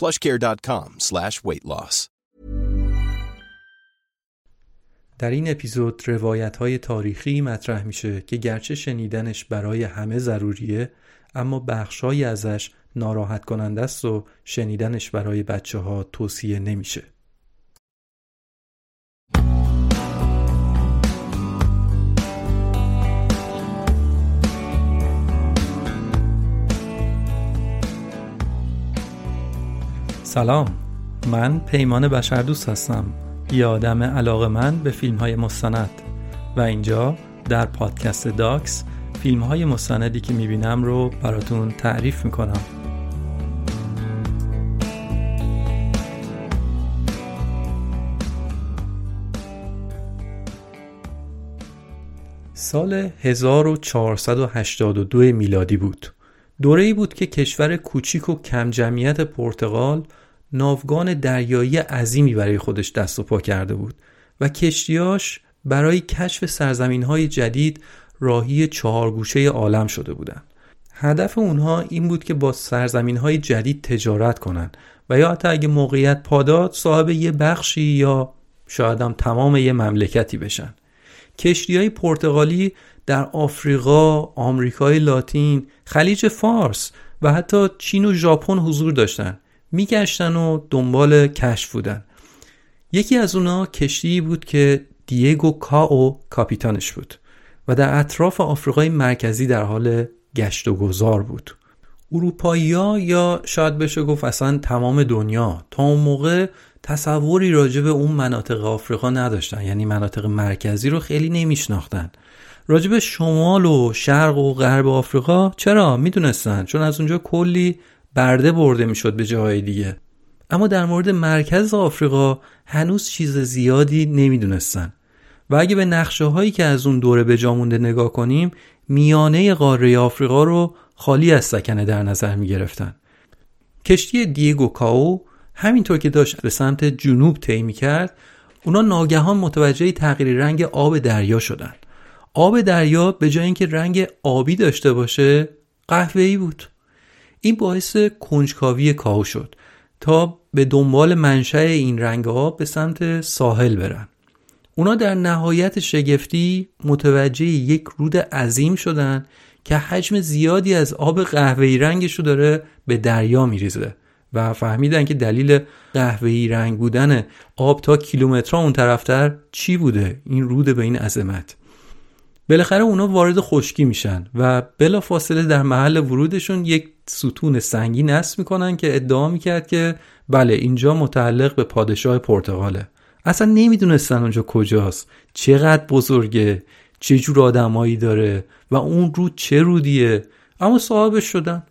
plushcare.com slash. در این اپیزود روایت های تاریخی مطرح میشه که گرچه شنیدنش برای همه ضروریه اما بخشهایی ازش ناراحت کننده است و شنیدنش برای بچه ها توصیه نمیشه. سلام. من پیمان بشردوست هستم. یه آدم علاقه من به فیلم های مستند. و اینجا در پادکست داکس فیلم های مستندی که می‌بینم رو براتون تعریف می‌کنم. سال 1482 میلادی بود. دوره ای بود که کشور کوچیک و کم جمعیت پرتغال ناوگان دریایی عظیمی برای خودش دست و پا کرده بود و کشتیاش برای کشف سرزمین های جدید راهی چهارگوشه عالم شده بودند. هدف اونها این بود که با سرزمین های جدید تجارت کنند و یا حتی اگه موقعیت پاداد صاحب یه بخشی یا شاید هم تمام یه مملکتی بشن کشتی های پرتغالی در آفریقا، آمریکای لاتین، خلیج فارس و حتی چین و ژاپن حضور داشتند میگشتن و دنبال کشف بودن. یکی از اونا کشتی بود که دیگو کاو کاپیتانش بود و در اطراف آفریقای مرکزی در حال گشت و گذار بود. اروپایی یا شاید بشه گفت اصلا تمام دنیا تا اون موقع تصوری راجع به اون مناطق آفریقا نداشتن یعنی مناطق مرکزی رو خیلی نمیشناختن. راجع به شمال و شرق و غرب آفریقا چرا؟ می‌دونستن چون از اونجا کلی برده برده می‌شد به جاهای دیگه. اما در مورد مرکز آفریقا هنوز چیز زیادی نمی‌دونستن. و اگه به نقشه هایی که از اون دوره به جامونده نگاه کنیم میانه قاره آفریقا رو خالی از سکنه در نظر می گرفتن. کشتی دیگو کاو همینطور که داشت به سمت جنوب طی کرد اونا ناگهان متوجه تغییر رنگ آب دریا شدن. آب دریا به جای اینکه رنگ آبی داشته باشه قهوه‌ای بود. این باعث کنجکاوی کاو شد تا به دنبال منشأ این رنگ آب به سمت ساحل برن. اونا در نهایت شگفتی متوجه یک رود عظیم شدن که حجم زیادی از آب قهوه‌ای رنگش رو داره به دریا میریزه و فهمیدن که دلیل قهوه‌ای رنگ بودن آب تا کیلومترها اون طرفتر چی بوده؟ این رود به این عظمت. بالاخره اونا وارد خشکی میشن و بلا فاصله در محل ورودشون یک ستون سنگی نصب می‌کنن که ادعا می‌کرد که بله اینجا متعلق به پادشاه پرتغاله. اصلا نمی‌دونستن اونجا کجاست چقدر بزرگه چه جور آدمایی داره و اون رود چه رودیه. اما صاحبش شدن.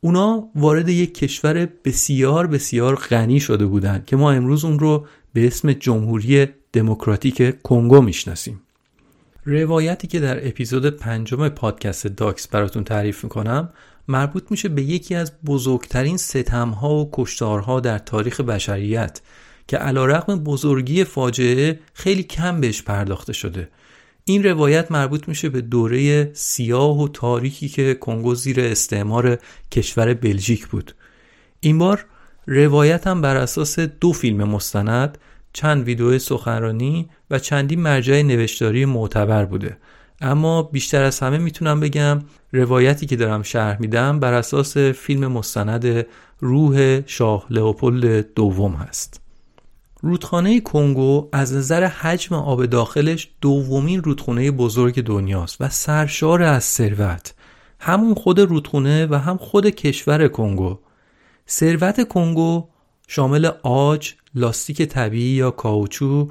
اونا وارد یک کشور بسیار بسیار غنی شده بودند که ما امروز اون رو به اسم جمهوری دموکراتیک کنگو می‌شناسیم. روایتی که در اپیزود پنجم پادکست داکس براتون تعریف می‌کنم مربوط میشه به یکی از بزرگترین ستمها و کشتارها در تاریخ بشریت که علا رقم بزرگی فاجعه خیلی کم بهش پرداخته شده. این روایت مربوط میشه به دوره سیاه و تاریکی که کنگو زیر استعمار کشور بلژیک بود. این بار روایت هم بر اساس دو فیلم مستند چند ویدیو سخنرانی و چندین مرجع نوشتاری معتبر بوده. اما بیشتر از همه می‌تونم بگم روایتی که دارم شرح میدم بر اساس فیلم مستند روح شاه لئوپولد دوم هست. رودخانه کنگو از نظر حجم آب داخلش دومین رودخانه بزرگ دنیاست و سرشار از ثروت. همون خود رودخونه و هم خود کشور کنگو. ثروت کنگو شامل آج، لاستیک طبیعی یا کاوچو،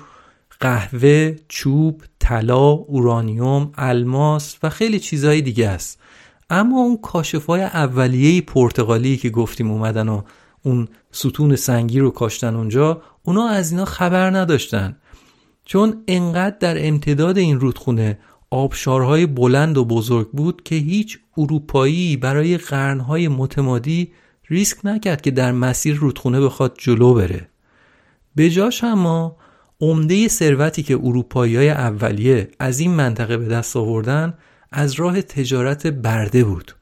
قهوه، چوب، طلا، اورانیوم، الماس و خیلی چیزهای دیگه است. اما اون کاشفای اولیه پرتغالی که گفتیم اومدن و اون ستون سنگی رو کاشتن اونجا اونا از اینا خبر نداشتن چون انقدر در امتداد این رودخونه آبشارهای بلند و بزرگ بود که هیچ اروپایی برای قرنهای متمادی ریسک نکرد که در مسیر رودخونه بخواد جلو بره به جاش اما عمده ثروتی که اروپایی های اولیه از این منطقه به دست آوردن از راه تجارت برده بود.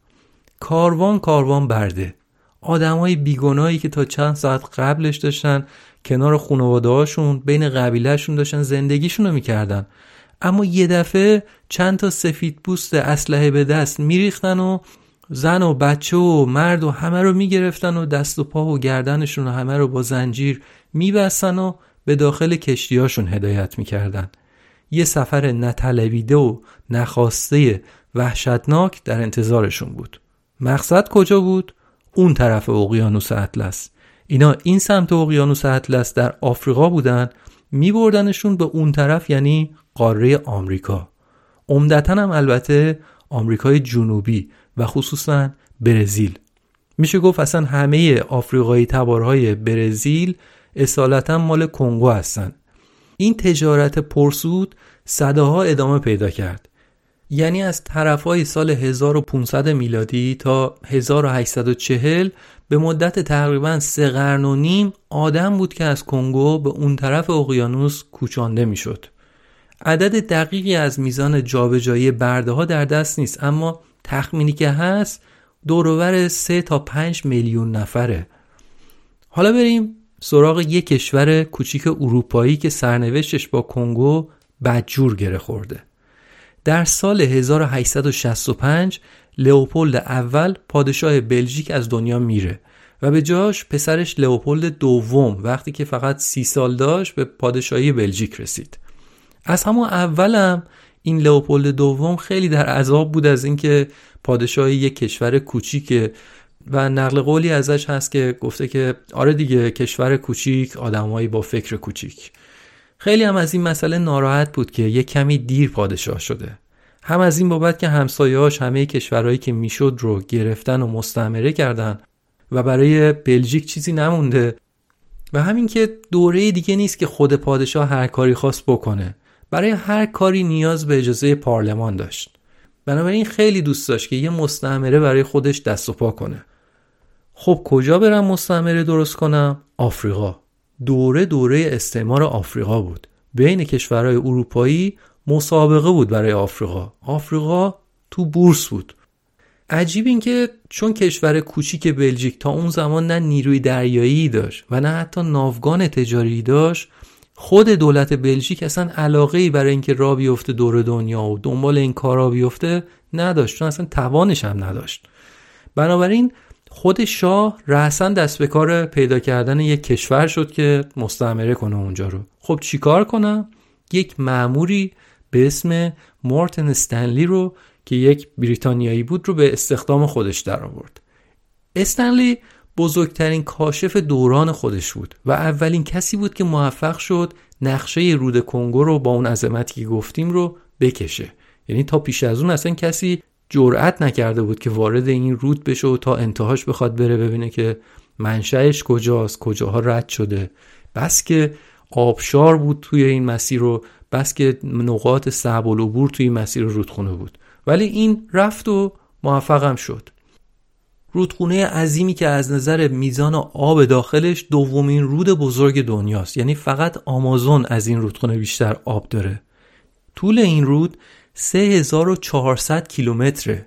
کاروان کاروان برده. آدمای بیگناهی که تا چند ساعت قبلش داشتن کنار خانواده بین قبیلهشون داشتن زندگیشون رو می‌کردن. اما یه دفعه چند تا سفید پوست اسلحه به دست میریختن و زن و بچه و مرد و همه رو می‌گرفتن و دست و پا و گردنشون و همه رو با زنجیر میبستن و به داخل کشتیاشون هدایت می‌کردن. یه سفر نطلبیده و نخواسته وحشتناک در انتظارشون بود. مقصد کجا بود؟ اون طرف اقیانوس اطلس. اینا این سمت اقیانوس اطلس در آفریقا بودن میبردنشون به اون طرف یعنی قاره آمریکا. عمدتا هم البته آمریکای جنوبی و خصوصا برزیل. میشه گفت اصلا همه آفریقایی تبارهای برزیل اصالتا مال کنگو هستن این تجارت پرسود صداها ادامه پیدا کرد یعنی از طرفهای سال 1500 میلادی تا 1840 به مدت تقریبا سه قرن و نیم آدم بود که از کنگو به اون طرف اقیانوس کوچانده می‌شد. عدد دقیقی از میزان جابجایی برده ها در دست نیست اما تخمینی که هست دورور 3 تا 5 میلیون نفره. حالا بریم سراغ یک کشور کوچیک اروپایی که سرنوشتش با کنگو بدجور گره خورده. در سال 1865 لئوپولد اول پادشاه بلژیک از دنیا میره و به جاش پسرش لئوپولد دوم وقتی که فقط سی سال داشت به پادشاهی بلژیک رسید از همون اولم این لئوپولد دوم خیلی در عذاب بود از اینکه پادشاه یک کشور کوچیک و نقل قولی ازش هست که گفته که آره دیگه کشور کوچیک آدمایی با فکر کوچیک. خیلی هم از این مسئله ناراحت بود که یک کمی دیر پادشاه شده. هم از این بابت که همسایه‌هاش همه کشورهایی که می‌شد رو گرفتن و مستعمره کردن و برای بلژیک چیزی نمونده و همین که دوره دیگه نیست که خود پادشاه هر کاری خواست بکنه. برای هر کاری نیاز به اجازه پارلمان داشت. بنابراین خیلی دوست داشت که یه مستعمره برای خودش دست و پا کنه. خب کجا برم مستعمره درست کنم؟ آفریقا. دوره دوره استعمار آفریقا بود. بین کشورهای اروپایی مسابقه بود برای آفریقا. آفریقا تو بورس بود. عجیب این که چون کشور کوچیک بلژیک تا اون زمان نه نیروی دریایی داشت و نه حتی ناوگان تجاری داشت خود دولت بلژیک اصلا علاقه ای برای اینکه را بیفته دور دنیا و دنبال این کارا بیفته نداشت. چون اصلا توانش هم نداشت. بنابراین خود شاه رأسا دست به کار پیدا کردن یک کشور شد که مستعمره کنه اونجا رو. خب چیکار کنم؟ یک معموری به اسم مورتن استنلی رو که یک بریتانیایی بود رو به استخدام خودش در آورد استنلی بزرگترین کاشف دوران خودش بود و اولین کسی بود که موفق شد نقشه رود کنگو رو با اون عظمتی که گفتیم رو بکشه. یعنی تا پیش از اون اصلا کسی جرأت نکرده بود که وارد این رود بشه و تا انتهاش بخواد بره ببینه که منشأش کجاست کجاها رد شده. بس که آبشار بود توی این مسیر رو بس که نقاط صعب العبور توی مسیر رودخونه بود. ولی این رفت و موفقم شد. رودخونه عظیمی که از نظر میزان آب داخلش دومین رود بزرگ دنیاست. یعنی فقط آمازون از این رودخونه بیشتر آب داره. طول این رود 3400 کیلومتره.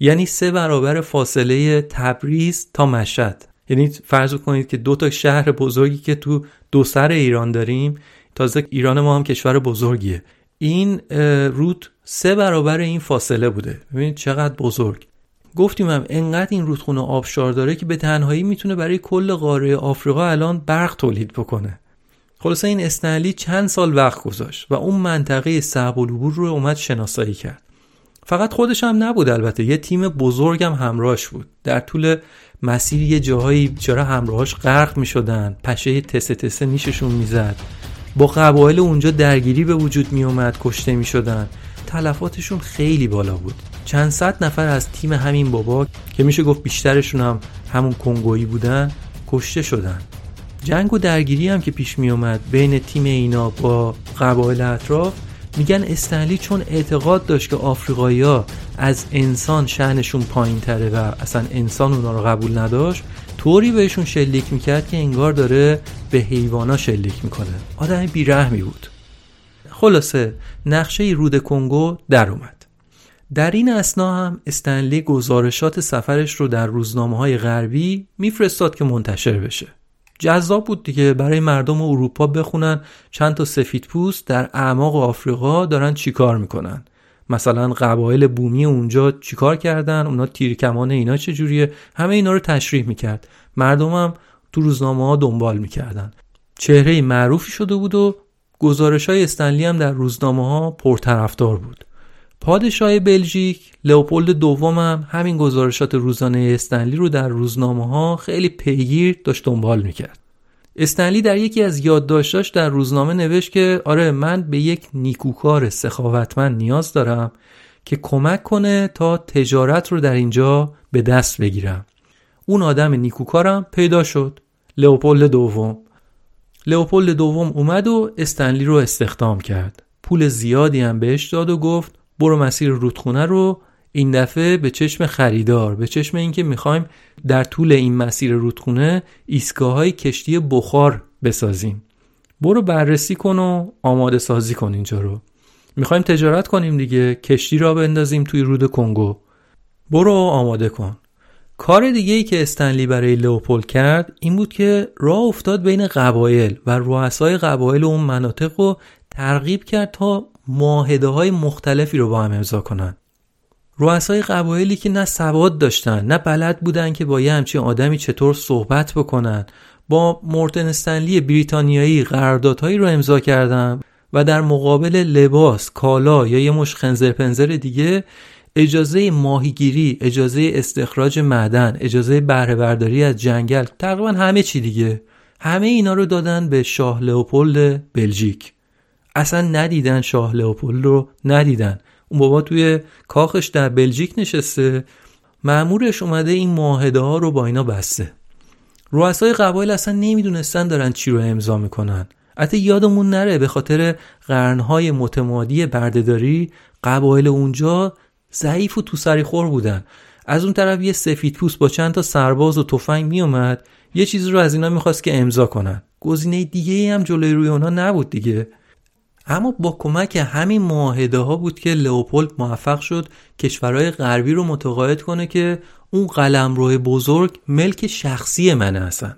یعنی سه برابر فاصله تبریز تا مشهد. یعنی فرض کنید که دو تا شهر بزرگی که تو دو سر ایران داریم تازه ایران ما هم کشور بزرگیه. این رود سه برابر این فاصله بوده. ببینید چقدر بزرگ. گفتیم هم انقدر این رودخونه آبشار داره که به تنهایی می‌تونه برای کل قاره آفریقا الان برق تولید بکنه. خلاصه این استنلی چند سال وقت گذاشت و اون منطقه صعب العبور رو اومد شناسایی کرد. فقط خودش هم نبود البته یه تیم بزرگم همراهش بود. در طول مسیر یه جاهایی چرا همراهاش غرق می شدن پشه تسه تسه نیششون می‌زد. با قبایل اونجا درگیری به وجود می اومد کشته می شدن تلفاتشون خیلی بالا بود. چند صد نفر از تیم همین بابا که میشه گفت بیشترشون هم همون کنگویی بودن کشته شدن. جنگ و درگیری هم که پیش می اومد بین تیم اینا با قبایل اطراف میگن استنلی چون اعتقاد داشت که آفریقایی از انسان شهنشون پایین تره و اصلا انسان اونا رو قبول نداشت طوری بهشون شلیک می‌کرد که انگار داره به حیوانا شلیک می‌کنه. آدم بیرحمی بود. خلاصه نقشه رود کنگو در اومد. در این اسنا هم استنلی گزارشات سفرش رو در روزنامه های غربی میفرستاد که منتشر بشه. جذاب بود دیگه. برای مردم اروپا بخونن چند تا سفید پوست در اعماق آفریقا دارن چیکار می‌کنن؟ مثلا قبایل بومی اونجا چیکار کردن؟ اونا تیرکمان اینا چجوریه؟ همه اینا رو تشریح می‌کرد. مردمم تو روزنامه ها دنبال می‌کردن. چهره معروفی شده بود و گزارش های استنلی هم در روزنامه ها پرطرفدار بود. پادشاه بلژیک لئوپولد دوم هم همین گزارشات روزانه استنلی رو در روزنامه ها خیلی پیگیر داشت دنبال می‌کرد. استنلی در یکی از یادداشتاش در روزنامه نوشت که آره من به یک نیکوکار سخاوتمند نیاز دارم که کمک کنه تا تجارت رو در اینجا به دست بگیرم. اون آدم نیکوکارم پیدا شد. لئوپولد دوم. لئوپولد دوم اومد و استنلی رو استخدام کرد. پول زیادی هم بهش داد و گفت برو مسیر رودخونه رو. این دفعه به چشم خریدار به چشم اینکه می‌خوایم در طول این مسیر رودخونه ایستگاه های کشتی بخار بسازیم. برو بررسی کن و آماده سازی کن اینجا رو. می‌خوایم تجارت کنیم دیگه. کشتی را بندازیم توی رود کنگو. برو آماده کن. کار دیگه ای که استنلی برای لئوپول کرد این بود که راه افتاد بین قبایل و رؤسای قبایل اون مناطق رو ترغیب کرد تا معاهده های مختلفی رو با هم امضا کنن. رؤسای قبایلی که نه سواد داشتن نه بلد بودن که با یه همچین آدمی چطور صحبت بکنن. با مورتن استنلی بریتانیایی قراردادهایی رو امضا کردن و در مقابل لباس، کالا یا یه مش خنزر پنزر دیگه اجازه ماهیگیری، اجازه استخراج معدن، اجازه بهره برداری از جنگل، تقریبا همه چی دیگه. همه اینا رو دادن به شاه لئوپولد بلژیک. اصلا ندیدن شاه لئوپولد رو ندیدن. اون بابا توی کاخش در بلژیک نشسته. معمورش اومده این معاهده ها رو با اینا بسته. رؤسای قبایل اصلا نمی‌دونستن دارن چی رو امضا می‌کنن. حتی یادمون نره به خاطر قرنهای متمادی بردهداری قبایل اونجا ضعیف و تو سری خور بودن. از اون طرف یه سفید پوست با چند تا سرباز و تفنگ میومد یه چیزی رو از اینا می‌خواست که امضا کنن. گزینه دیگه هم جلوی روی اونا نبود دیگه. اما با کمک همین معاهده ها بود که لئوپولد موفق شد کشورهای غربی رو متقاعد کنه که اون قلمرو بزرگ ملک شخصی منه هستن.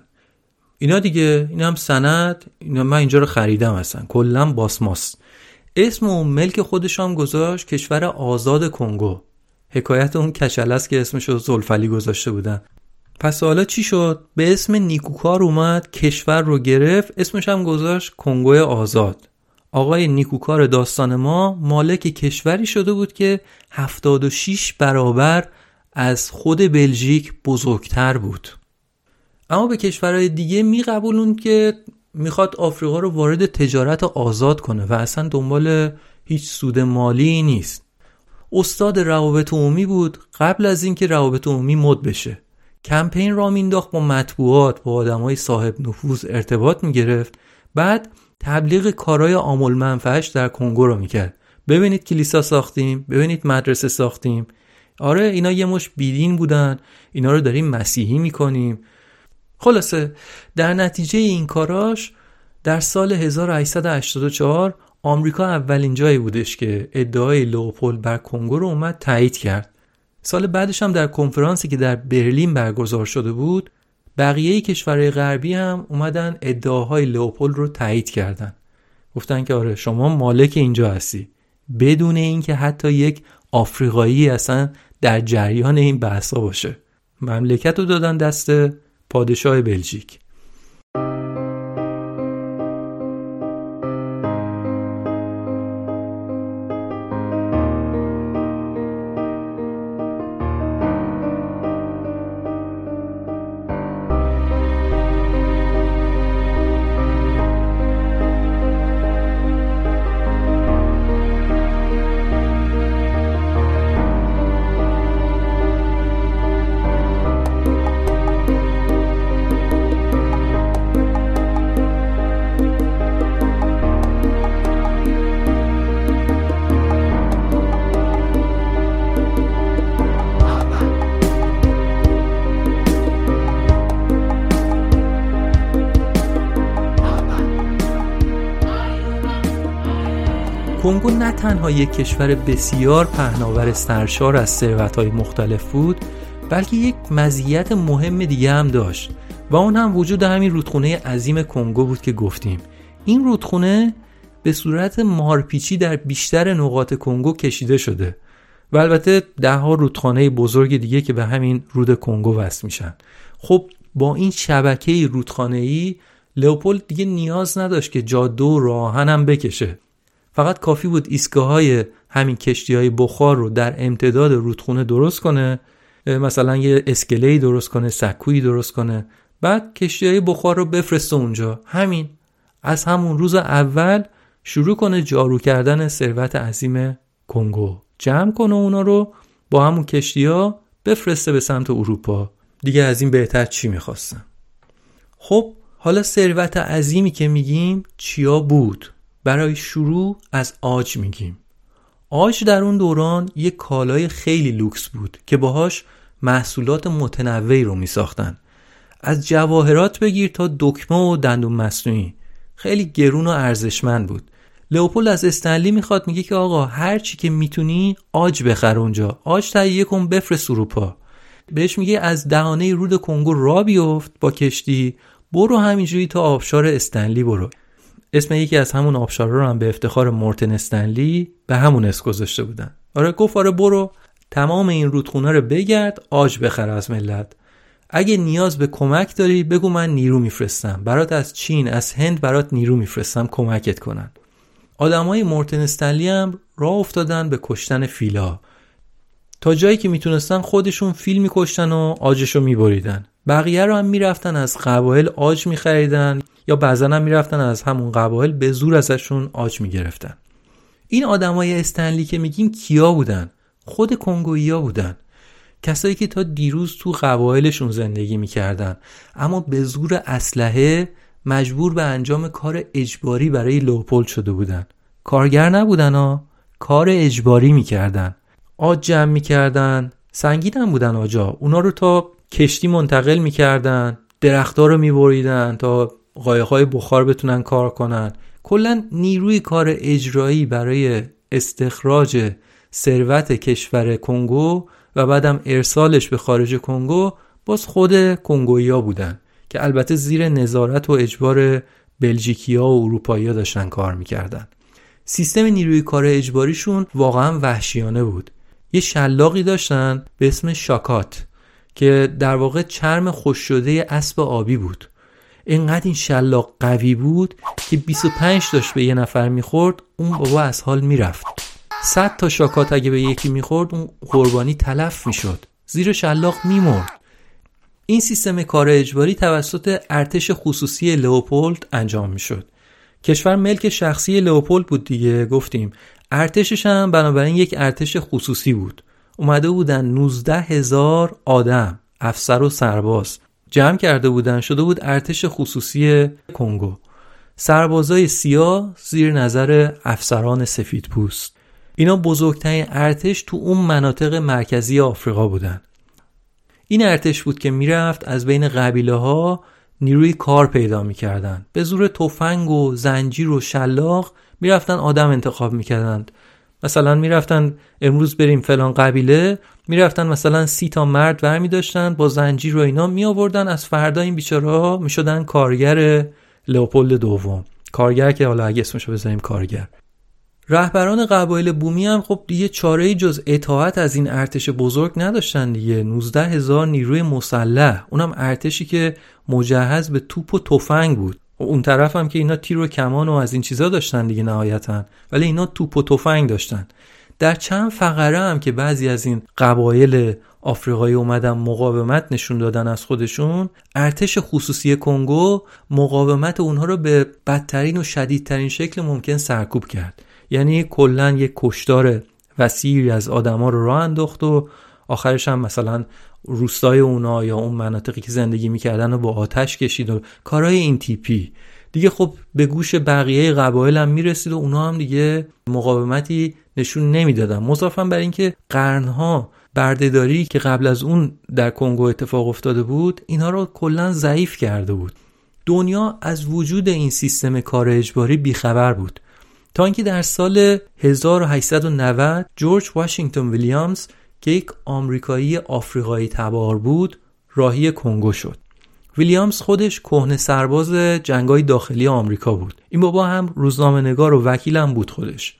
اینا دیگه این هم سند اینا من اینجا رو خریدم هستن کلا باسماس. اسم اون ملک خودش هم گذاشت کشور آزاد کنگو. حکایت اون کچل است که اسمش رو زلفلی گذاشته بودن. پس حالا چی شد؟ به اسم نیکوکار اومد کشور رو گرفت اسمش هم گذاشت کنگو آزاد. آقای نیکوکار داستان ما مالک کشوری شده بود که 76 برابر از خود بلژیک بزرگتر بود. اما به کشورهای دیگه می که می‌خواد آفریقا رو وارد تجارت آزاد کنه و اصلا دنبال هیچ سود مالی نیست. استاد روابط عمومی بود قبل از اینکه روابط عمومی مد بشه. کمپین را مینداخت با مطبوعات با آدمای صاحب نفوذ ارتباط می‌گرفت. بعد تبلیغ کارهای آمول منفعش در کنگو رو می‌کرد. ببینید کلیسا ساختیم ببینید مدرسه ساختیم. آره اینا یه مش بیدین بودن اینا رو داریم مسیحی می‌کنیم. خلاصه در نتیجه این کاراش در سال 1884 آمریکا اولین جایی بودش که ادعای لوپولد بر کنگو رو اومد تایید کرد. سال بعدش هم در کنفرانسی که در برلین برگزار شده بود بقیه کشورهای غربی هم اومدن ادعاهای لئوپولد رو تایید کردن. گفتن که آره شما مالک اینجا هستی. بدون اینکه حتی یک آفریقایی اصلا در جریان این بحثا باشه. مملکت رو دادن دست پادشاه بلژیک. نه تنها یک کشور بسیار پهناور سرشار از ثروت‌های مختلف بود بلکه یک مزیت مهم دیگه هم داشت و اون هم وجود همین رودخونه عظیم کنگو بود که گفتیم. این رودخونه به صورت مارپیچی در بیشتر نقاط کنگو کشیده شده و البته ده ها رودخانه بزرگ دیگه که به همین رود کنگو وصل میشن. خب با این شبکه رودخانه ای لئوپولد دیگه نیاز نداشت که جاده و راهن هم بکشه. فقط کافی بود ایستگاه های همین کشتی های بخار رو در امتداد رودخونه درست کنه مثلا یه اسکله درست کنه سکویی درست کنه. بعد کشتی های بخار رو بفرسته اونجا. همین. از همون روز اول شروع کنه جارو کردن ثروت عظیم کنگو. جمع کنه اونا رو با همون کشتی ها بفرسته به سمت اروپا. دیگه از این بهتر چی می‌خواستن؟ خب حالا ثروت عظیمی که میگیم چیا بود؟ برای شروع از آج میگیم. آج در اون دوران یک کالای خیلی لوکس بود که باهاش محصولات متنوعی رو میساختن. از جواهرات بگیر تا دکمه و دندون مصنوعی. خیلی گرون و ارزشمند بود. لئوپولد از استنلی می‌خواد میگه که آقا هر چی که می‌تونی آج بخر اونجا. آج تهیه کن بفرست اروپا. بهش میگه از دهانه رود کنگو را بیفت با کشتی. برو همینجوری تا آبشار استنلی برو. اسم یکی از همون آبشارا رو هم به افتخار مورتن استنلی به همون اسم گذاشته بودن. آره گفت آره برو. تمام این رودخونه رو بگرد آج بخر از ملت. اگه نیاز به کمک داری بگو من نیرو میفرستم. برات از چین از هند برات نیرو میفرستم کمکت کنن. آدمای مورتن استنلی هم راه افتادن به کشتن فیلا. تا جایی که می‌تونستن خودشون فیل میکشتن و آجشو میبریدن. بقیه رو هم می‌رفتن از قبایل آج میخریدن. یا بعضا هم می‌رفتن از همون قبایل به زور ازشون آج می‌گرفتن. این آدمای استنلی که میگیم کیا بودن؟ خود کنگویا بودن. کسایی که تا دیروز تو قبایلشون زندگی می‌کردن. اما به زور اسلحه مجبور به انجام کار اجباری برای لوپول شده بودن. کارگر نبودن ها. کار اجباری می‌کردن. آج جمع می‌کردن. سنگین هم بودن آجا. اونا رو تا کشتی منتقل می‌کردن. درختها رو میبریدن تا قایقهای بخار بتونن کار کنن. کلا نیروی کار اجرایی برای استخراج ثروت کشور کنگو و بعدم ارسالش به خارج کنگو باز خود کنگویا بودن که البته زیر نظارت و اجبار بلژیکیا و اروپایی داشتن کار می‌کردن. سیستم نیروی کار اجباریشون واقعا وحشیانه بود. یه شلاقی داشتن به اسم شاکات که در واقع چرم خوش شده اسب آبی بود. اینقدر این شلاق قوی بود که 25 داشت به یه نفر می‌خورد اون بابا از حال می‌رفت. 100 تا شاکات اگه به یکی می‌خورد اون قربانی تلف می‌شد. زیر شلاق میمرد. این سیستم کار اجباری توسط ارتش خصوصی لئوپولد انجام می‌شد. کشور ملک شخصی لئوپولد بود دیگه گفتیم. ارتشش هم بنابراین یک ارتش خصوصی بود. اومده بودن 19 هزار آدم افسر و سرباز. جمع کرده بودن شده بود ارتش خصوصی کنگو. سربازای سیاه زیر نظر افسران سفید پوست. اینا بزرگترین ارتش تو اون مناطق مرکزی آفریقا بودن. این ارتش بود که می‌رفت از بین قبیله ها نیروی کار پیدا می‌کردن. به زور تفنگ و زنجیر و شلاق می‌رفتن آدم انتخاب می‌کردند. مثلا می‌رفتن امروز بریم فلان قبیله می‌رفتن مثلا سی تا مرد برمی داشتن با زنجیر و اینا می آوردن از فردا این بیچاره ها می شدن کارگر لئوپولد دوم. کارگر که حالا اگه اسمشو بزنیم کارگر. رهبران قبایل بومی هم خب دیگه چاره جز اطاعت از این ارتش بزرگ نداشتن دیگه. 19 هزار نیروی مسلح اونم ارتشی که مجهز به توپ و تفنگ بود. اون طرف هم که اینا تیر و کمان و از این چیزا داشتن دیگه نهایتا. ولی اینا توپ و تفنگ داشتن. در چند فقره هم که بعضی از این قبایل آفریقایی اومدن مقاومت نشون دادن از خودشون ارتش خصوصی کنگو مقاومت اونها رو به بدترین و شدیدترین شکل ممکن سرکوب کرد. یعنی کلا یک کشدار وسیعی از آدما رو راه انداخت و آخرش هم مثلا روستای اونا یا اون مناطقی که زندگی می‌کردن رو با آتش کشید و کارهای این تیپی. دیگه خب به گوش بقیه قبایل هم می‌رسید و اونا هم دیگه مقاومتی نشون نمی‌دادن. مضافا بر اینکه قرنها بردهداری که قبل از اون در کنگو اتفاق افتاده بود اینها رو کلا ضعیف کرده بود. دنیا از وجود این سیستم کار اجباری بیخبر بود. تا اینکه در سال 1890 جورج واشنگتن ویلیامز که یک آمریکایی آفریقایی تبار بود راهی کنگو شد. ویلیامز خودش کهنه سرباز جنگای داخلی آمریکا بود. این بابا هم روزنامه نگار و وکیلم بود خودش.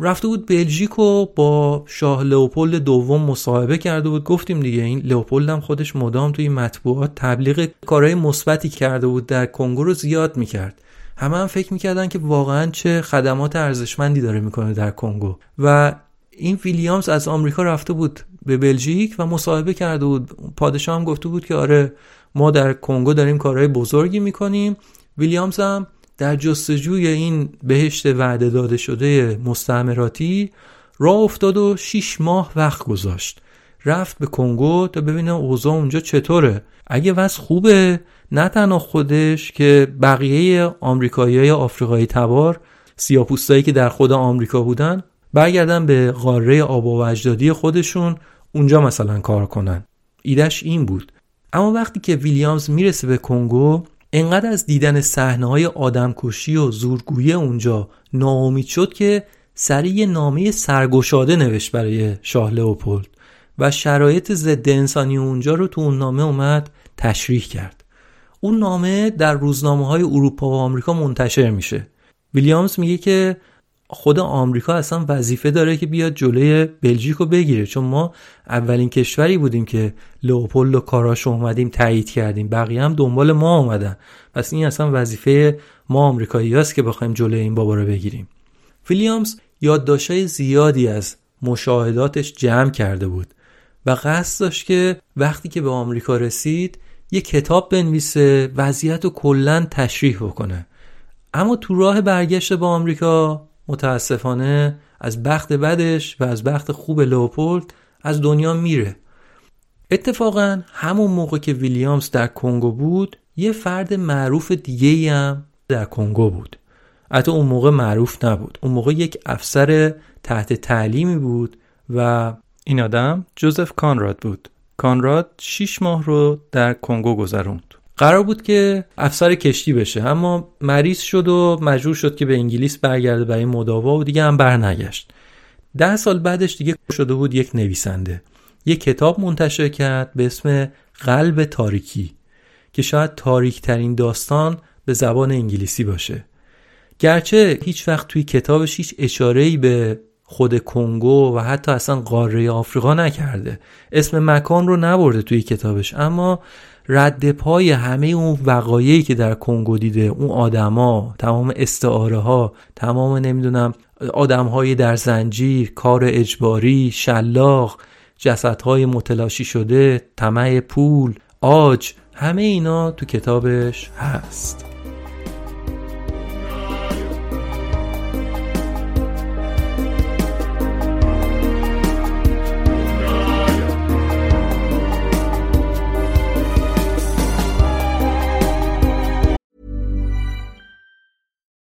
رفته بود بلژیک و با شاه لئوپولد دوم مصاحبه کرده بود. گفتیم دیگه این لئوپولد هم خودش مدام توی مطبوعات تبلیغ کارهای مثبتی کرده بود در کنگو رو زیاد می‌کرد. همه هم فکر می‌کردن که واقعا چه خدمات ارزشمندی داره می‌کنه در کنگو. و این ویلیامز از آمریکا رفته بود به بلژیک و مصاحبه کرده بود. پادشاه هم گفته بود که آره ما در کنگو داریم کارهای بزرگی می‌کنیم. ویلیامز هم در جستجوی این بهشت وعده داده شده مستعمراتی راه افتاد و شیش ماه وقت گذاشت. رفت به کنگو تا ببینه اوضاع اونجا چطوره. اگه وضع خوبه نه تنها خودش که بقیه آمریکایی های آفریقایی تبار سیاپوستایی که در خود آمریکا بودن برگردن به قاره آب و وجدادی خودشون اونجا مثلا کار کنن. ایدش این بود. اما وقتی که ویلیامز می‌رسه به کنگو انقدر از دیدن صحنه های آدمکشی و زورگویی اونجا ناامید شد که سریع نامه سرگشاده نوشت برای شاه لئوپولد و شرایط ضد انسانی اونجا رو تو اون نامه اومد تشریح کرد. اون نامه در روزنامه های اروپا و آمریکا منتشر میشه. ویلیامز میگه که خود آمریکا اصلا وظیفه داره که بیاد جلوی بلژیک رو بگیره چون ما اولین کشوری بودیم که لئوپولد و کاراش اومدیم تایید کردیم. بقیه هم دنبال ما اومدن. پس این اصلا وظیفه ما آمریکایی هست که بخوایم جلوی این بابا رو بگیریم. ویلیامز یادداشت‌های زیادی از مشاهداتش جمع کرده بود و قصد داشت که وقتی که به آمریکا رسید یه کتاب بنویسه وضعیت رو کلا تشریح بکنه. اما تو راه برگشت به آمریکا متاسفانه از بخت بدش و از بخت خوب لوپولد از دنیا میره. اتفاقا همون موقع که ویلیامز در کنگو بود یه فرد معروف دیگه هم در کنگو بود. حتی اون موقع معروف نبود. اون موقع یک افسر تحت تعلیمی بود و این آدم جوزف کانراد بود. کانراد 6 ماه رو در کنگو گذروند. قرار بود که افسر کشتی بشه اما مریض شد و مجبور شد که به انگلیس برگرده برای مداوا و دیگه هم برنگشت. ده سال بعدش دیگه شده بود یک نویسنده. یک کتاب منتشر کرد به اسم قلب تاریکی که شاید تاریک ترین داستان به زبان انگلیسی باشه. گرچه هیچ وقت توی کتابش هیچ اشاره‌ای به خود کنگو و حتی اصلا قاره آفریقا نکرده. اسم مکان رو نبرده توی کتابش اما رد پای همه اون وقایعی که در کنگو دیده اون آدما تمام استعاره ها تمام نمی‌دونم آدم های در زنجیر کار اجباری شلاق جسدهای متلاشی شده طمع پول آج همه اینا تو کتابش هست.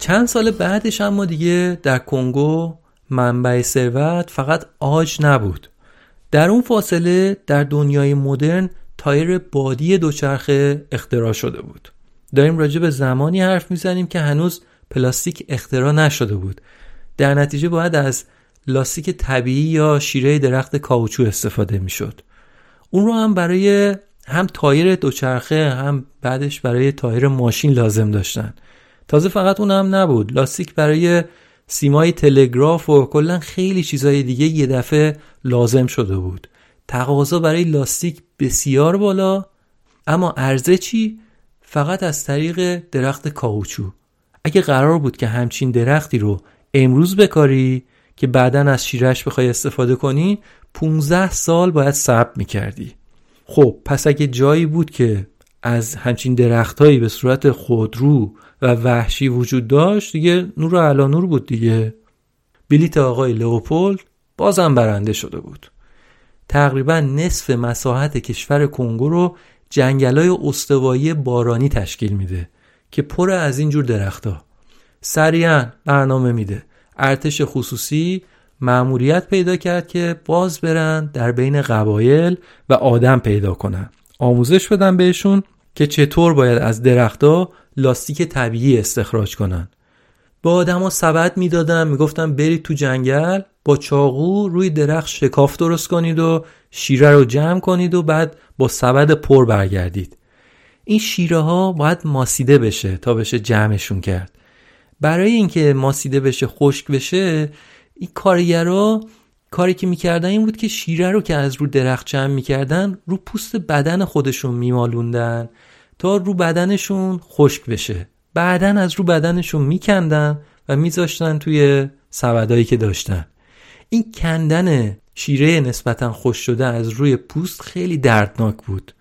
چند سال بعدش اما دیگه در کنگو منبع ثروت فقط عاج نبود. در اون فاصله در دنیای مدرن تایر بادی دوچرخه اختراع شده بود. داریم راجع به زمانی حرف می‌زنیم که هنوز پلاستیک اختراع نشده بود. در نتیجه باید از لاستیک طبیعی یا شیره درخت کاوچو استفاده می‌شد. اون رو هم برای هم تایر دوچرخه هم بعدش برای تایر ماشین لازم داشتن. تازه فقط اون هم نبود. لاستیک برای سیمای تلگراف و کلا خیلی چیزای دیگه یه دفعه لازم شده بود. تقاضا برای لاستیک بسیار بالا اما عرضه چی؟ فقط از طریق درخت کاوچو. اگه قرار بود که همچین درختی رو امروز بکاری که بعدا از شیرش بخوای استفاده کنی 15 سال باید صبر می‌کردی. خب پس اگه جایی بود که از همچین درختهایی به صورت خودرو و وحشی وجود داشت دیگه نور علا نور بود دیگه. بلیت آقای لئوپولد بازم برنده شده بود. تقریبا نصف مساحت کشور کنگو رو جنگلای استوایی بارانی تشکیل میده که پر از اینجور درختها. سریعا برنامه میده. ارتش خصوصی معموریت پیدا کرد که باز برن در بین قبایل و آدم پیدا کنن. آموزش بدن بهشون که چطور باید از درختها لاستیک طبیعی استخراج کنن. با آدما سبد می‌دادن می‌گفتن برید تو جنگل با چاقو روی درخت شکاف درست کنید و شیره رو جمع کنید و بعد با سبد پر برگردید. این شیره ها باید ماسیده بشه تا بشه جمعشون کرد. برای اینکه ماسیده بشه خشک بشه این کارگرا کاری که می‌کردن این بود که شیره رو که از رو درخت جمع می‌کردن رو پوست بدن خودشون میمالوندن. تا رو بدنشون خشک بشه. بعدا از رو بدنشون میکندن و میذاشتن توی سبدایی که داشتن. این کندن شیره نسبتا خوش شده از روی پوست خیلی دردناک بود.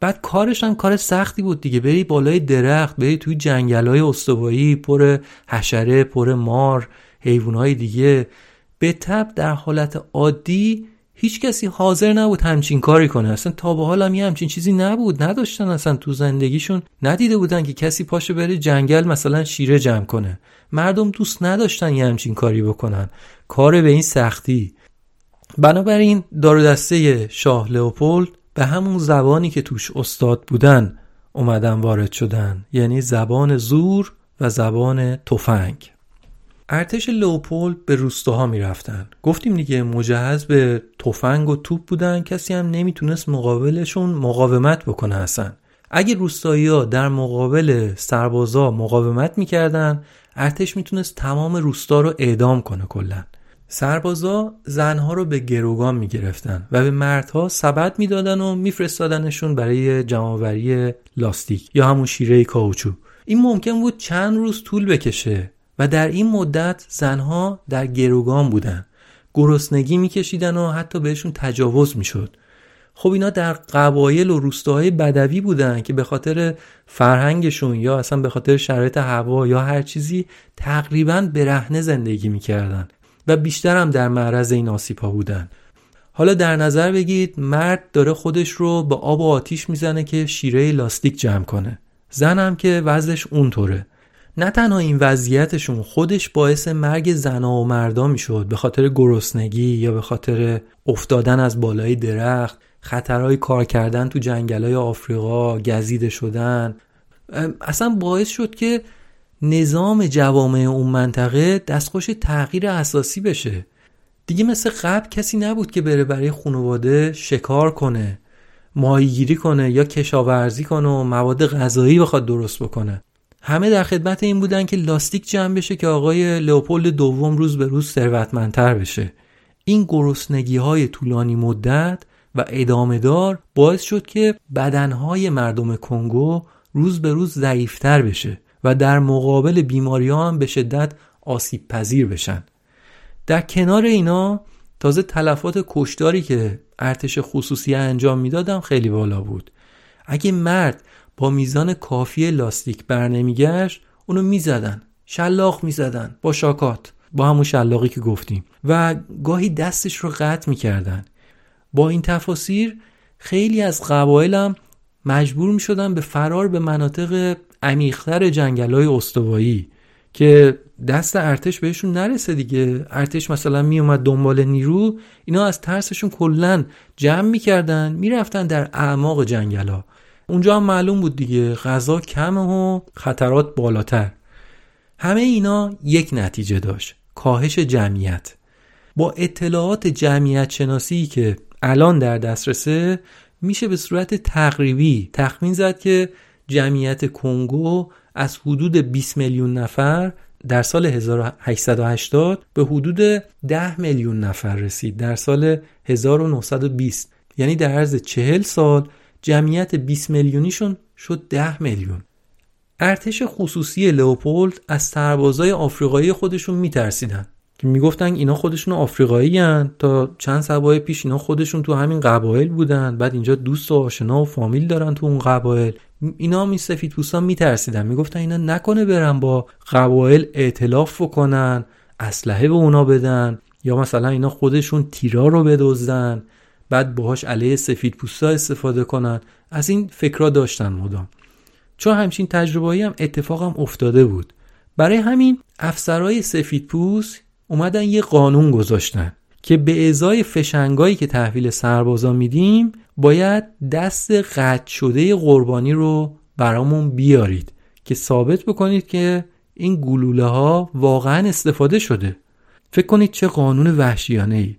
بعد کارش هم کار سختی بود دیگه. بری بالای درخت بری توی جنگل های استوایی پر حشره پر مار حیوانهای دیگه. به تب در حالت عادی هیچ کسی حاضر نبود همچین کاری کنه. اصلا تا به حال هم یه همچین چیزی نبود. نداشتن اصلا تو زندگیشون. ندیده بودن که کسی پاشه بره جنگل مثلا شیره جمع کنه. مردم دوست نداشتن یه همچین کاری بکنن. کار به این سختی. بنابراین دار دسته شاه لئوپولد به همون زبانی که توش استاد بودن اومدن وارد شدن. یعنی زبان زور و زبان تفنگ. ارتش لوپولد به روستاها می‌رفتن. گفتیم دیگه مجهز به تفنگ و توپ بودن. کسی هم نمی‌تونست مقابلشون مقاومت بکنه اصلا. اگه روستایی ها در مقابل سربازا مقاومت می‌کردن ارتش می‌تونست تمام روستا رو اعدام کنه کلا. سربازا زنها رو به گروگان می‌گرفتن و به مردها سبد می‌دادن و میفرستادنشون برای جمعآوری لاستیک یا همون شیره کاوچو. این ممکن بود چند روز طول بکشه. و در این مدت زنها در گروگان بودن. گرسنگی میکشیدن و حتی بهشون تجاوز می‌شد. خب اینا در قبایل و روستاهای بدوی بودن که به خاطر فرهنگشون یا اصلا به خاطر شرایط هوا یا هر چیزی تقریبا برهنه زندگی می‌کردن و بیشتر هم در معرض این آسیب ها بودن. حالا در نظر بگید مرد داره خودش رو به آب و آتیش می‌زنه که شیره لاستیک جمع کنه. زنم که وضعش اونطوره. نه تنها این وضعیتشون خودش باعث مرگ زنها و مردا می‌شد به خاطر گرسنگی یا به خاطر افتادن از بالای درخت خطرهای کار کردن تو جنگلای آفریقا گزیده شدن. اصلا باعث شد که نظام جوامع اون منطقه دستخوش تغییر اساسی بشه. دیگه مثل قبل کسی نبود که بره برای خانواده شکار کنه ماهیگیری کنه یا کشاورزی کنه و مواد غذایی بخواد درست بکنه. همه در خدمت این بودن که لاستیک جمع بشه که آقای لئوپولد دوم روز به روز ثروتمندتر بشه. این گرسنگی های طولانی مدت و ادامه دار باعث شد که بدنهای مردم کنگو روز به روز ضعیفتر بشه و در مقابل بیماری ها هم به شدت آسیب پذیر بشن. در کنار اینا تازه تلفات کشداری که ارتش خصوصی انجام می‌دادم خیلی بالا بود. اگه مرد با میزان کافی لاستیک بر نمیگشت اونو می‌زدن شلاق می‌زدن با شاکات با همون شلاقی که گفتیم. و گاهی دستش رو قطع می‌کردن. با این تفاسیر خیلی از قبایلم مجبور می‌شدن به فرار به مناطق عمیقتر جنگل های استوایی که دست ارتش بهشون نرسه دیگه. ارتش مثلا میومد دنبال نیرو اینا از ترسشون کلا جمع می‌کردن می‌رفتن در اعماق جنگل ها اونجا هم معلوم بود دیگه غذا کمه و خطرات بالاتر. همه اینا یک نتیجه داشت کاهش جمعیت. با اطلاعات جمعیت شناسی که الان در دسترسه میشه به صورت تقریبی تخمین زد که جمعیت کنگو از حدود 20 میلیون نفر در سال 1880 به حدود 10 میلیون نفر رسید در سال 1920 یعنی در عرض 40 سال جمعیت 20 میلیونیشون شد 10 میلیون. ارتش خصوصی لئوپولد از سربازای آفریقایی خودشون میترسیدن. که می‌گفتن اینا خودشون آفریقایی هن. تا چند سبای پیش اینا خودشون تو همین قبایل بودن بعد اینجا دوست و آشنا و فامیل دارن تو اون قبایل. اینا می سفید پوستان میترسیدن. می‌گفتن اینا نکنه برن با قبایل ائتلاف بکنن اسلحه به اونا بدن یا مثلا اینا خودشون تیرا رو بدزدن. بعد باهاش علیه سفید پوستا استفاده کنن. از این فکرها داشتن مدام. چون همچین تجربه‌ای هم اتفاقم افتاده بود. برای همین افسرهای سفید پوست اومدن یه قانون گذاشتن که به ازای فشنگایی که تحویل سربازا میدیم باید دست قطع شده قربانی رو برامون بیارید که ثابت بکنید که این گلوله ها واقعا استفاده شده. فکر کنید چه قانون وحشیانه ای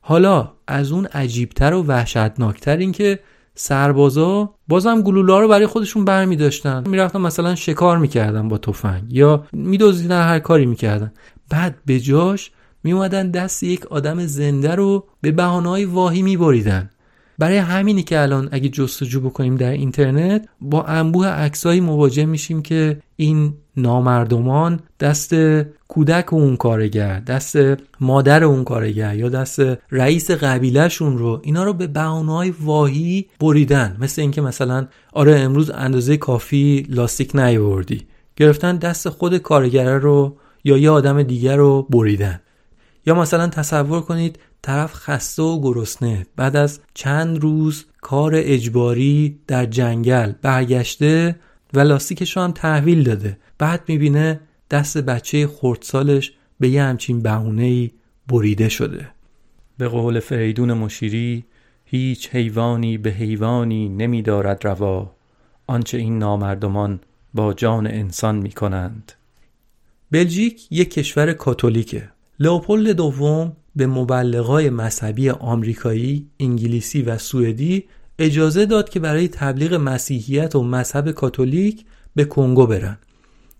حالا از اون عجیبتر و وحشتناکتر این که سربازا بازم گلوله رو برای خودشون برمی داشتن. می‌رفتن مثلا شکار می‌کردن با تفنگ یا میدوزیدن هر کاری می‌کردن بعد به جاش میومدن دست یک آدم زنده رو به بهانه‌های واهی میبریدن برای همینی که الان اگه جستجو بکنیم در اینترنت با انبوه عکسایی مواجه میشیم که این نامردمان دست کودک اون کارگر دست مادر اون کارگر یا دست رئیس قبیلهشون رو اینا رو به بهانه‌های واهی بریدن. مثل اینکه مثلا آره امروز اندازه کافی لاستیک نیاوردی. گرفتن دست خود کارگره رو یا یه آدم دیگر رو بریدن. یا مثلا تصور کنید طرف خسته و گرسنه بعد از چند روز کار اجباری در جنگل برگشته و لاستیکش رو هم تحویل داده. بعد می‌بینه دست بچه خردسالش به یه همچین بهونه بریده شده. به قول فریدون مشیری هیچ حیوانی به حیوانی نمیدارد روا. آنچه این نامردمان با جان انسان می‌کنند. بلژیک یک کشور کاتولیکه. لئوپولد دوم به مبلغای مذهبی آمریکایی، انگلیسی و سوئدی اجازه داد که برای تبلیغ مسیحیت و مذهب کاتولیک به کنگو برن.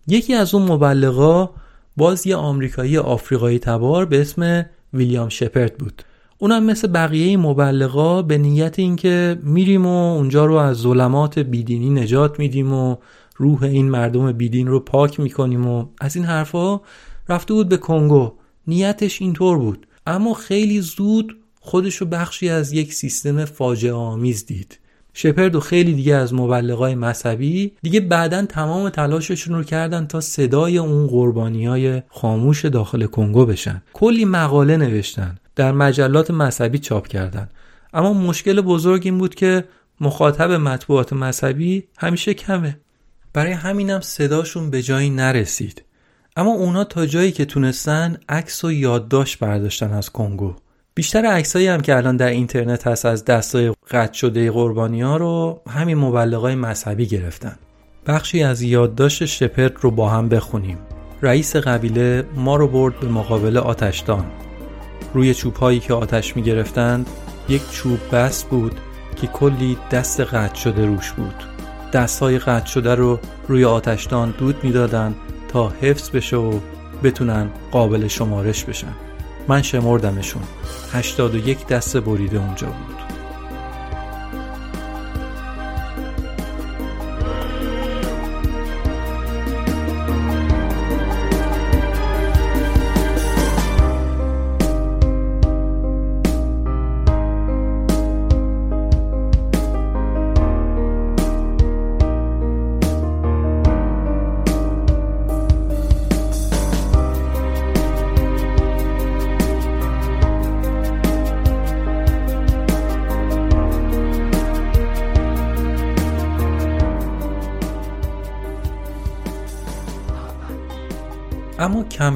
یکی از اون مبلغا باز یه آمریکایی آفریقایی تبار به اسم ویلیام شپرد بود. اونم مثل بقیه مبلغا به نیت اینکه میریم و اونجا رو از ظلمات بیدینی نجات میدیم و روح این مردم بیدین رو پاک می‌کنیم و از این حرفا رفته بود به کنگو نیتش اینطور بود اما خیلی زود خودش رو بخشی از یک سیستم فاجعه آمیز دید. شپرد و خیلی دیگه از مبلغای مذهبی دیگه بعدا تمام تلاششون رو کردن تا صدای اون قربانی های خاموش داخل کنگو بشن. کلی مقاله نوشتن در مجلات مذهبی چاپ کردن. اما مشکل بزرگ این بود که مخاطب مطبوعات مذهبی همیشه کمه. برای همینم صداشون به جایی نرسید. اما اونا تا جایی که تونستن عکس و یادداشت برداشتن از کنگو. بیشتر عکسایی هم که الان در اینترنت هست از دستای قطع شده قربانی ها رو همین مبلغای مذهبی گرفتن. بخشی از یادداشت شپرد رو با هم بخونیم. رئیس قبیله ما رو برد به مقابل آتشدان. روی چوب هایی که آتش می گرفتند یک چوب بس بود که کلی دست قطع شده روش بود. دست های قطع شده رو روی آتشدان دود می‌دادند تا حفظ بشه و بتونن قابل شمارش بشن. من شمردمشون. 81 دست بریده اونجا بود.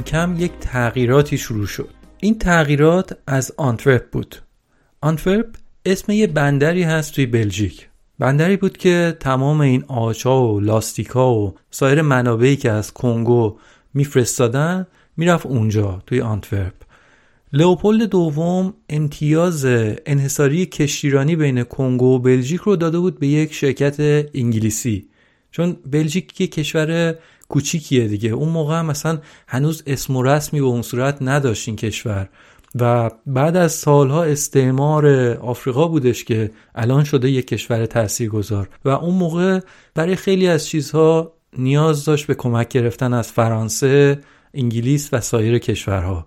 کم یک تغییراتی شروع شد. این تغییرات از آنتورپ بود. آنتورپ اسم یه بندری هست توی بلژیک. بندری بود که تمام این عاجا و لاستیکا و سایر منابعی که از کنگو میفرستادن می‌رفت اونجا توی آنتورپ لئوپولد دوم امتیاز انحصاری کشتیرانی بین کنگو و بلژیک رو داده بود به یک شرکت انگلیسی. چون بلژیک یه کشور کوچیکیه دیگه. اون موقع هم مثلا هنوز اسم و رسمی به اون صورت نداشت این کشور. و بعد از سالها استعمار آفریقا بودش که الان شده یک کشور تاثیرگذار. و اون موقع برای خیلی از چیزها نیاز داشت به کمک گرفتن از فرانسه، انگلیس و سایر کشورها.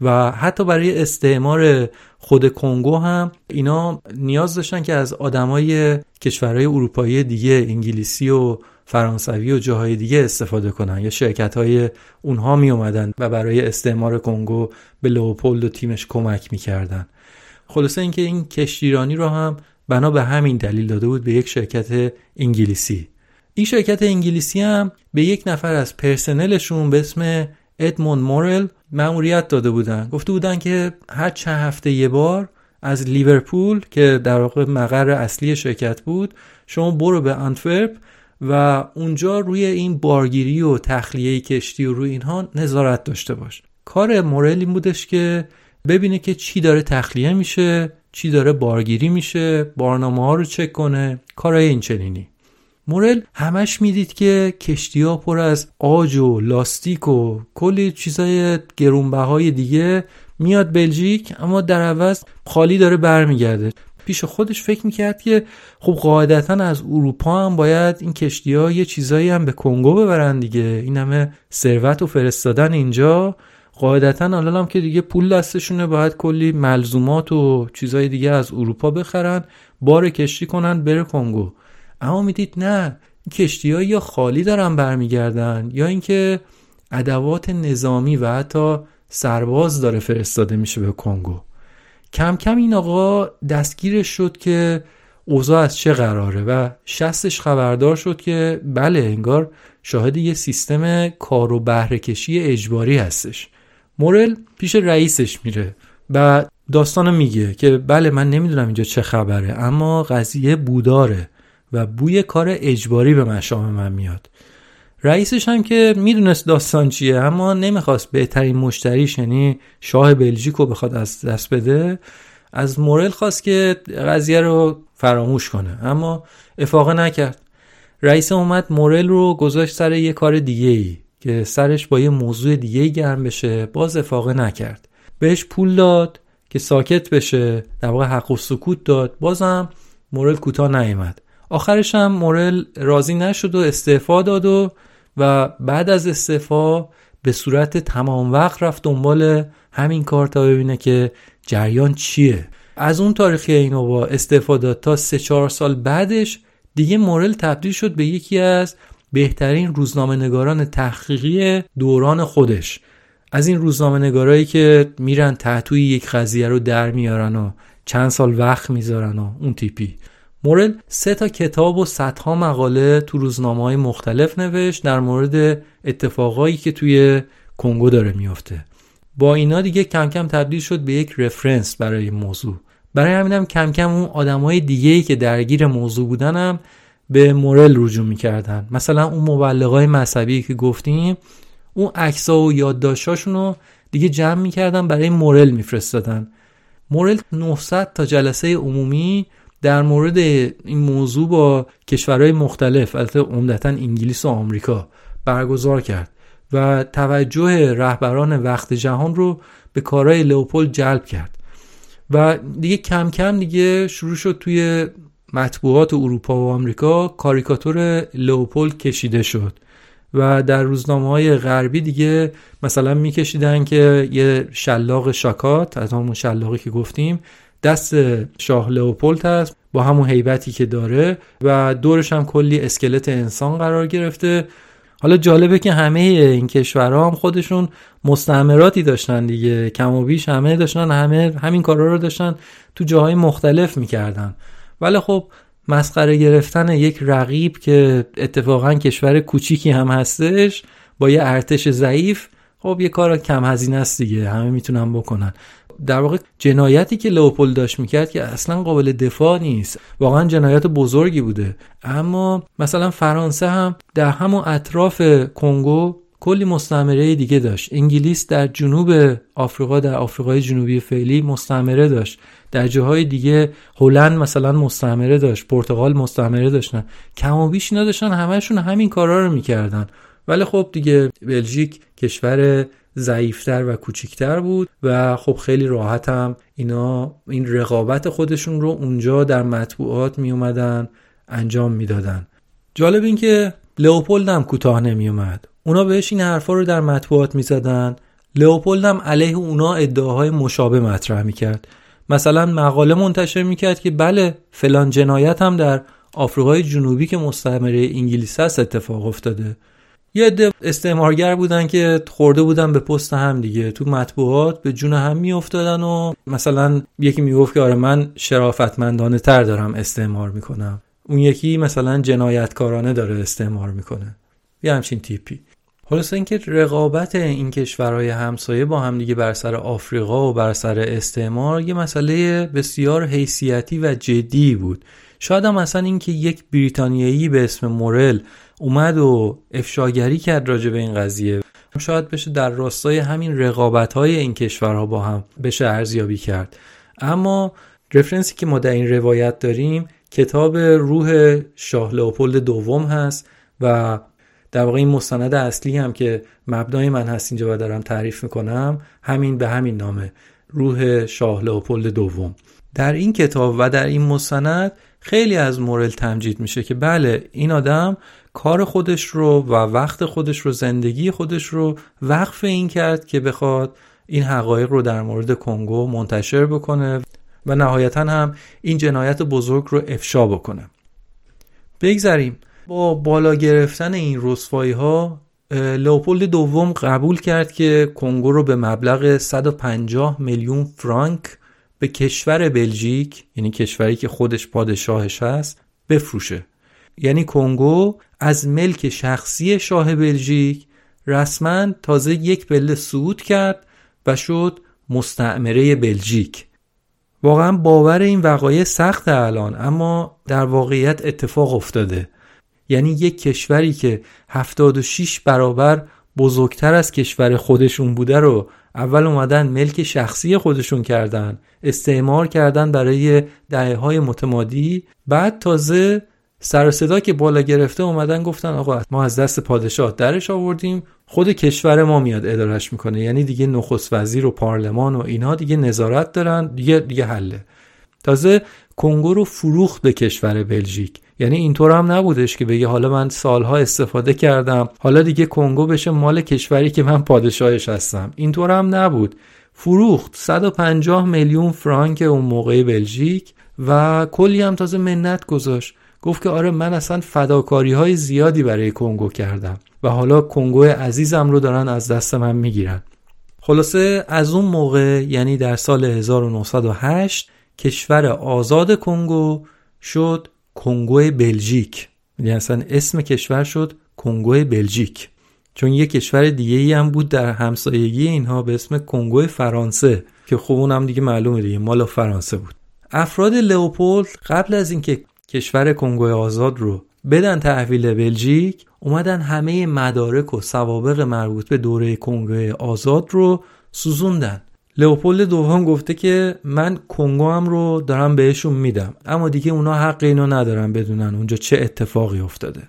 و حتی برای استعمار خود کنگو هم اینا نیاز داشتن که از آدمای کشورهای اروپایی دیگه انگلیسی و فرانسوی و جاهای دیگه استفاده کنن یا شرکت های اونها می اومدن و برای استعمار کنگو به لوپولد و تیمش کمک می‌کردن. خلاصه اینکه این کشتیرانی رو هم بنا به همین دلیل داده بود به یک شرکت انگلیسی. این شرکت انگلیسی هم به یک نفر از پرسنلشون به اسم ادموند مورل مأموریت داده بودن. گفته بودن که هر چند هفته یه بار از لیورپول که در واقع مقر اصلی شرکت بود شما برو به انتورپ و اونجا روی این بارگیری و تخلیه کشتی و روی اینها نظارت داشته باش. کار مورل این بودش که ببینه که چی داره تخلیه میشه چی داره بارگیری میشه بارنامه ها رو چک کنه کارهای این چنینی مورل همش می‌دید که کشتی ها پر از آج و لاستیک و کلی چیزای گرونبهای دیگه میاد بلژیک اما در عوض خالی داره برمیگرده. پیش خودش فکر می‌کرد که خب قاعدتا از اروپا هم باید این کشتی ها یه چیزایی هم به کنگو ببرن دیگه. این همه ثروت و فرستادن اینجا. قاعدتا الان هم که دیگه پول دستشونه باید کلی ملزومات و چیزای دیگه از اروپا بخرن بار کشتی کنن بره کنگو. اما می‌دید نه کشتی یا خالی دارن برمیگردن یا اینکه ادوات نظامی و حتی سرباز داره فرستاده میشه به کنگو. کم کم این آقا دستگیرش شد که اوضاع از چه قراره و شستش خبردار شد که بله انگار شاهد یه سیستم کار و بهرهکشی اجباری هستش. مورل پیش رئیسش میره و داستانو میگه که بله من نمی‌دونم اینجا چه خبره اما قضیه بوداره و بوی کار اجباری به مشام من میاد. رئیسش هم که می‌دونست داستان چیه اما نمی‌خواست بهترین مشتریش یعنی شاه بلژیک رو بخواد از دست بده از مورل خواست که قضیه رو فراموش کنه اما افاقه نکرد. رئیس اومد مورل رو گذاشت سر یه کار دیگه ای که سرش با یه موضوع دیگه گرم بشه باز افاقه نکرد. بهش پول داد که ساکت بشه در واقع حق و سکوت داد بازم مورل کوتاه نیامد. آخرش هم مورل راضی نشد و استعفا داد و و بعد از استعفا به صورت تمام وقت رفت دنبال همین کار تا ببینه که جریان چیه. از اون تاریخ اینووا استفاده تا سه چهار سال بعدش دیگه مورل تبدیل شد به یکی از بهترین روزنامه نگاران تحقیقی دوران خودش. از این روزنامه نگارایی که میرن تحتوی یک قضیه رو در میارن و چند سال وقت می‌ذارن و اون تیپی. مورل سه تا کتاب و صدها مقاله تو روزنامه های مختلف نوشت در مورد اتفاقایی که توی کنگو داره میافته. با اینا دیگه کم کم تبدیل شد به یک رفرنس برای موضوع. برای همینم کم کم اون آدمای دیگه ای که درگیر موضوع بودنم به مورل رجوع می‌کردن. مثلا اون مبلغای مذهبی که گفتیم اون عکسا و یادداشتاشون رو دیگه جمع می‌کردن برای مورل میفرستادن. مورل 900 تا جلسه عمومی در مورد این موضوع با کشورهای مختلف البته عمدتا انگلیس و آمریکا برگزار کرد و توجه رهبران وقت جهان رو به کارهای لئوپولد جلب کرد. و دیگه کم کم دیگه شروع شد توی مطبوعات اروپا و آمریکا کاریکاتور لئوپولد کشیده شد. و در روزنامه های غربی دیگه مثلا میکشیدن که یه شلاق شاکات از همون شلاقی که گفتیم دست شاه لئوپولد هست با همون هیبتی که داره و دورش هم کلی اسکلت انسان قرار گرفته. حالا جالبه که همه این کشورها هم خودشون مستعمراتی داشتن دیگه. کم و بیش همه داشتن همه همین کارا رو داشتن تو جاهای مختلف می‌کردن. ولی خب مسخره گرفتن یک رقیب که اتفاقا کشور کوچیکی هم هستش با یه ارتش ضعیف خب یه کار کم هزینه است دیگه همه می‌تونن بکنن. در واقع جنایتی که لئوپولد داشت می‌کرد که اصلا قابل دفاع نیست. واقعا جنایت بزرگی بوده. اما مثلا فرانسه هم در همون اطراف کنگو کلی مستعمره دیگه داشت. انگلیس در جنوب آفریقا در آفریقای جنوبی فعلی مستعمره داشت. در جاهای دیگه هلند مثلا مستعمره داشت پرتغال مستعمره داشتن. کم و بیش نداشتن همشون همین کارا رو می‌کردن. ولی خب دیگه بلژیک کشور ضعیفتر و کوچیکتر بود و خب خیلی راحت هم اینا این رقابت خودشون رو اونجا در مطبوعات می اومدن انجام می‌دادن. جالب این که لئوپولد هم کوتاه نمی اومد اونا بهش این حرفا رو در مطبوعات می زدن لئوپولد هم علیه اونا ادعاهای مشابه مطرح می کرد مثلا مقاله منتشر می کرد که بله فلان جنایت هم در آفریقای جنوبی که مستعمره انگلیس هست اتفاق افتاده. یه عده استعمارگر بودن که خورده بودن به پست هم دیگه. تو مطبوعات به جون هم میافتادن و مثلا یکی می‌گفت که آره من شرافتمندانه تر دارم استعمار می‌کنم. اون یکی مثلا جنایتکارانه داره استعمار می‌کنه. یه همچین تیپی. خلاصه اینکه رقابت این کشورهای همسایه با هم دیگه بر سر آفریقا و بر سر استعمار یه مسئله بسیار حیثیتی و جدی بود. شاید هم مثلا اینکه یک بریتانیایی به اسم مورل اومد و افشاگری کرد راجع به این قضیه. شاید بشه در راستای همین رقابت های این کشورها با هم بشه ارزیابی کرد. اما رفرنسی که ما در این روایت داریم کتاب روح شاه لئوپولد دوم هست و در واقع این مستند اصلی هم که مبنای من هست اینجا و دارم تعریف می‌کنم همین به همین نامه روح شاه لئوپولد دوم. در این کتاب و در این مستند خیلی از مورل تمجید میشه که بله این آدم کار خودش رو و وقت خودش رو زندگی خودش رو وقف این کرد که بخواد این حقایق رو در مورد کنگو منتشر بکنه و نهایتا هم این جنایت بزرگ رو افشا بکنه. بگذریم. با بالا گرفتن این رسوایی ها لئوپولد دوم قبول کرد که کنگو رو به مبلغ 150 میلیون فرانک به کشور بلژیک یعنی کشوری که خودش پادشاهش هست بفروشه. یعنی کنگو از ملک شخصی شاه بلژیک رسما تازه یک پله صعود کرد و شد مستعمره بلژیک. واقعا باور این وقایع سخت الان اما در واقعیت اتفاق افتاده. یعنی یک کشوری که 76 برابر بزرگتر از کشور خودشون بوده رو اول اومدن ملک شخصی خودشون کردن استعمار کردن برای دهه های متمادی بعد تازه سر صدا که بالا گرفته اومدن گفتن آقا ما از دست پادشاه درش آوردیم خود کشور ما میاد ادارش می‌کنه. یعنی دیگه نخست وزیر و پارلمان و اینها دیگه نظارت دارن دیگه دیگه حله. تازه کنگو رو فروخت به کشور بلژیک. یعنی اینطور هم نبودش که بگه حالا من سالها استفاده کردم حالا دیگه کنگو بشه مال کشوری که من پادشاهش هستم. اینطور هم نبود. فروخت 150 میلیون فرانک اون موقع بلژیک و کلی هم تازه منت گذاشت. گفت که آره من اصلا فداکاری های زیادی برای کنگو کردم و حالا کنگو عزیزم رو دارن از دست من می‌گیرن. خلاصه از اون موقع یعنی در سال 1908 کشور آزاد کنگو شد کنگو بلژیک. یعنی اصلا اسم کشور شد کنگو بلژیک. چون یه کشور دیگه ای هم بود در همسایگی اینها به اسم کنگو فرانسه که خب اونم دیگه معلومه دیگه مال فرانسه بود. افراد لئوپولد قبل از اینکه کشور کنگو آزاد رو بدن تحویل بلژیک اومدن همه مدارک و سوابق مربوط به دوره کنگو آزاد رو سوزوندن. لئوپولد دوم گفته که من کنگو هم رو دارم بهشون میدم اما دیگه اونا حق اینو ندارن بدونن اونجا چه اتفاقی افتاده.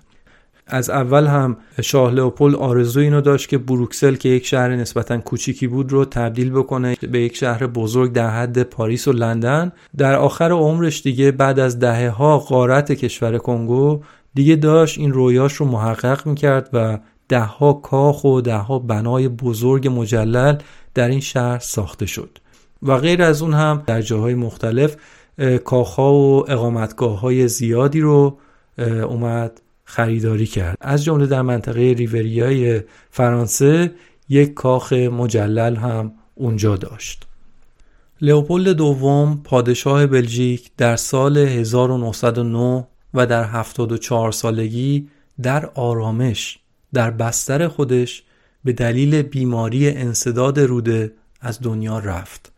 از اول هم شاه لئوپولد آرزو اینو داشت که بروکسل که یک شهر نسبتا کوچیکی بود رو تبدیل بکنه به یک شهر بزرگ در حد پاریس و لندن. در آخر عمرش دیگه بعد از دهه ها غارت کشور کنگو دیگه داشت این رویاش رو محقق می‌کرد و دهها کاخ و دهها بنای بزرگ مجلل در این شهر ساخته شد. و غیر از اون هم در جاهای مختلف کاخها و اقامتگاه های زیادی رو اومد خریداری کرد. از جمله در منطقه ریوریای فرانسه یک کاخ مجلل هم اونجا داشت. لئوپولد دوم پادشاه بلژیک در سال 1909 و در 74 سالگی در آرامش در بستر خودش به دلیل بیماری انصداد روده از دنیا رفت.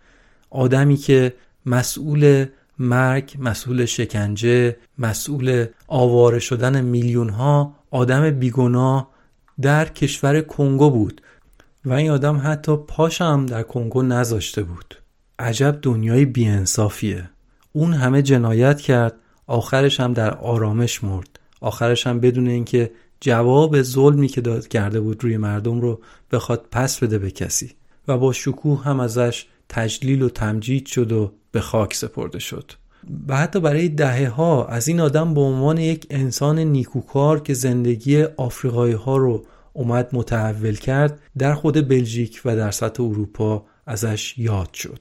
آدمی که مسئول مرگ مسئول شکنجه مسئول آواره شدن میلیون ها آدم بیگناه در کشور کنگو بود و این آدم حتی پاشم در کنگو نذاشته بود. عجب دنیای بیانصافیه. اون همه جنایت کرد آخرش هم در آرامش مرد. آخرش هم بدون اینکه جواب ظلمی که داد کرده بود روی مردم رو بخواد پس بده به کسی. و با شکوه هم ازش تجلیل و تمجید شد و به خاک سپرده شد. و حتی برای دهه ها از این آدم به عنوان یک انسان نیکوکار که زندگی آفریقایی ها رو اومد متحول کرد در خود بلژیک و در سطح اروپا ازش یاد شد.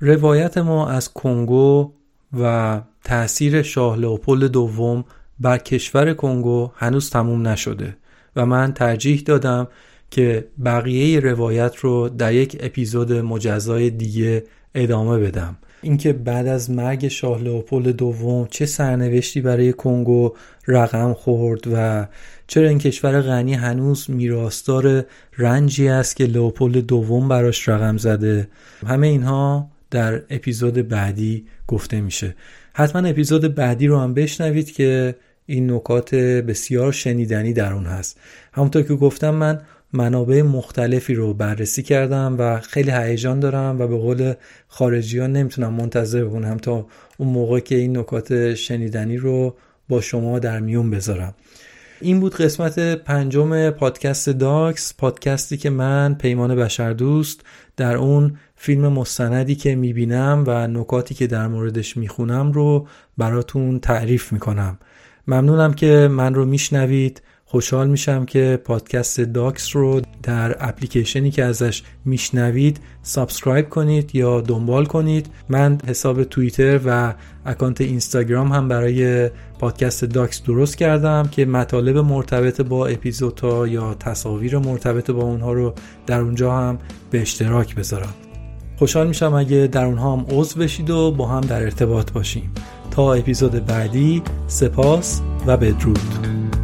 روایت ما از کنگو و تأثیر شاه لئوپولد دوم بر کشور کنگو هنوز تموم نشده و من ترجیح دادم که بقیه روایت رو در یک اپیزود مجزای دیگه ادامه بدم. اینکه بعد از مرگ شاه لئوپولد دوم چه سرنوشتی برای کنگو رقم خورد و چرا این کشور غنی هنوز میراستار رنجی است که لئوپولد دوم براش رقم زده؟ همه اینها در اپیزود بعدی گفته میشه. حتما اپیزود بعدی رو هم بشنوید که این نکات بسیار شنیدنی در اون هست. همونطور که گفتم من منابع مختلفی رو بررسی کردم و خیلی هیجان دارم و به قول خارجی ها نمی‌تونم منتظر بمونم تا اون موقع که این نکات شنیدنی رو با شما در میون بذارم. این بود قسمت پنجم پادکست داکس پادکستی که من پیمان بشر دوست در اون فیلم مستندی که می‌بینم و نکاتی که در موردش می‌خونم رو براتون تعریف می‌کنم. ممنونم که من رو میشنوید. خوشحال میشم که پادکست داکس رو در اپلیکیشنی که ازش میشنوید subscribe کنید یا دنبال کنید. من حساب توییتر و اکانت اینستاگرام هم برای پادکست داکس درست کردم که مطالب مرتبط با اپیزودها یا تصاویر مرتبط با اونها رو در اونجا هم به اشتراک بذارم. خوشحال میشم اگه در اونها هم عضو بشید و با هم در ارتباط باشیم. تا اپیزود بعدی سپاس و بدرود.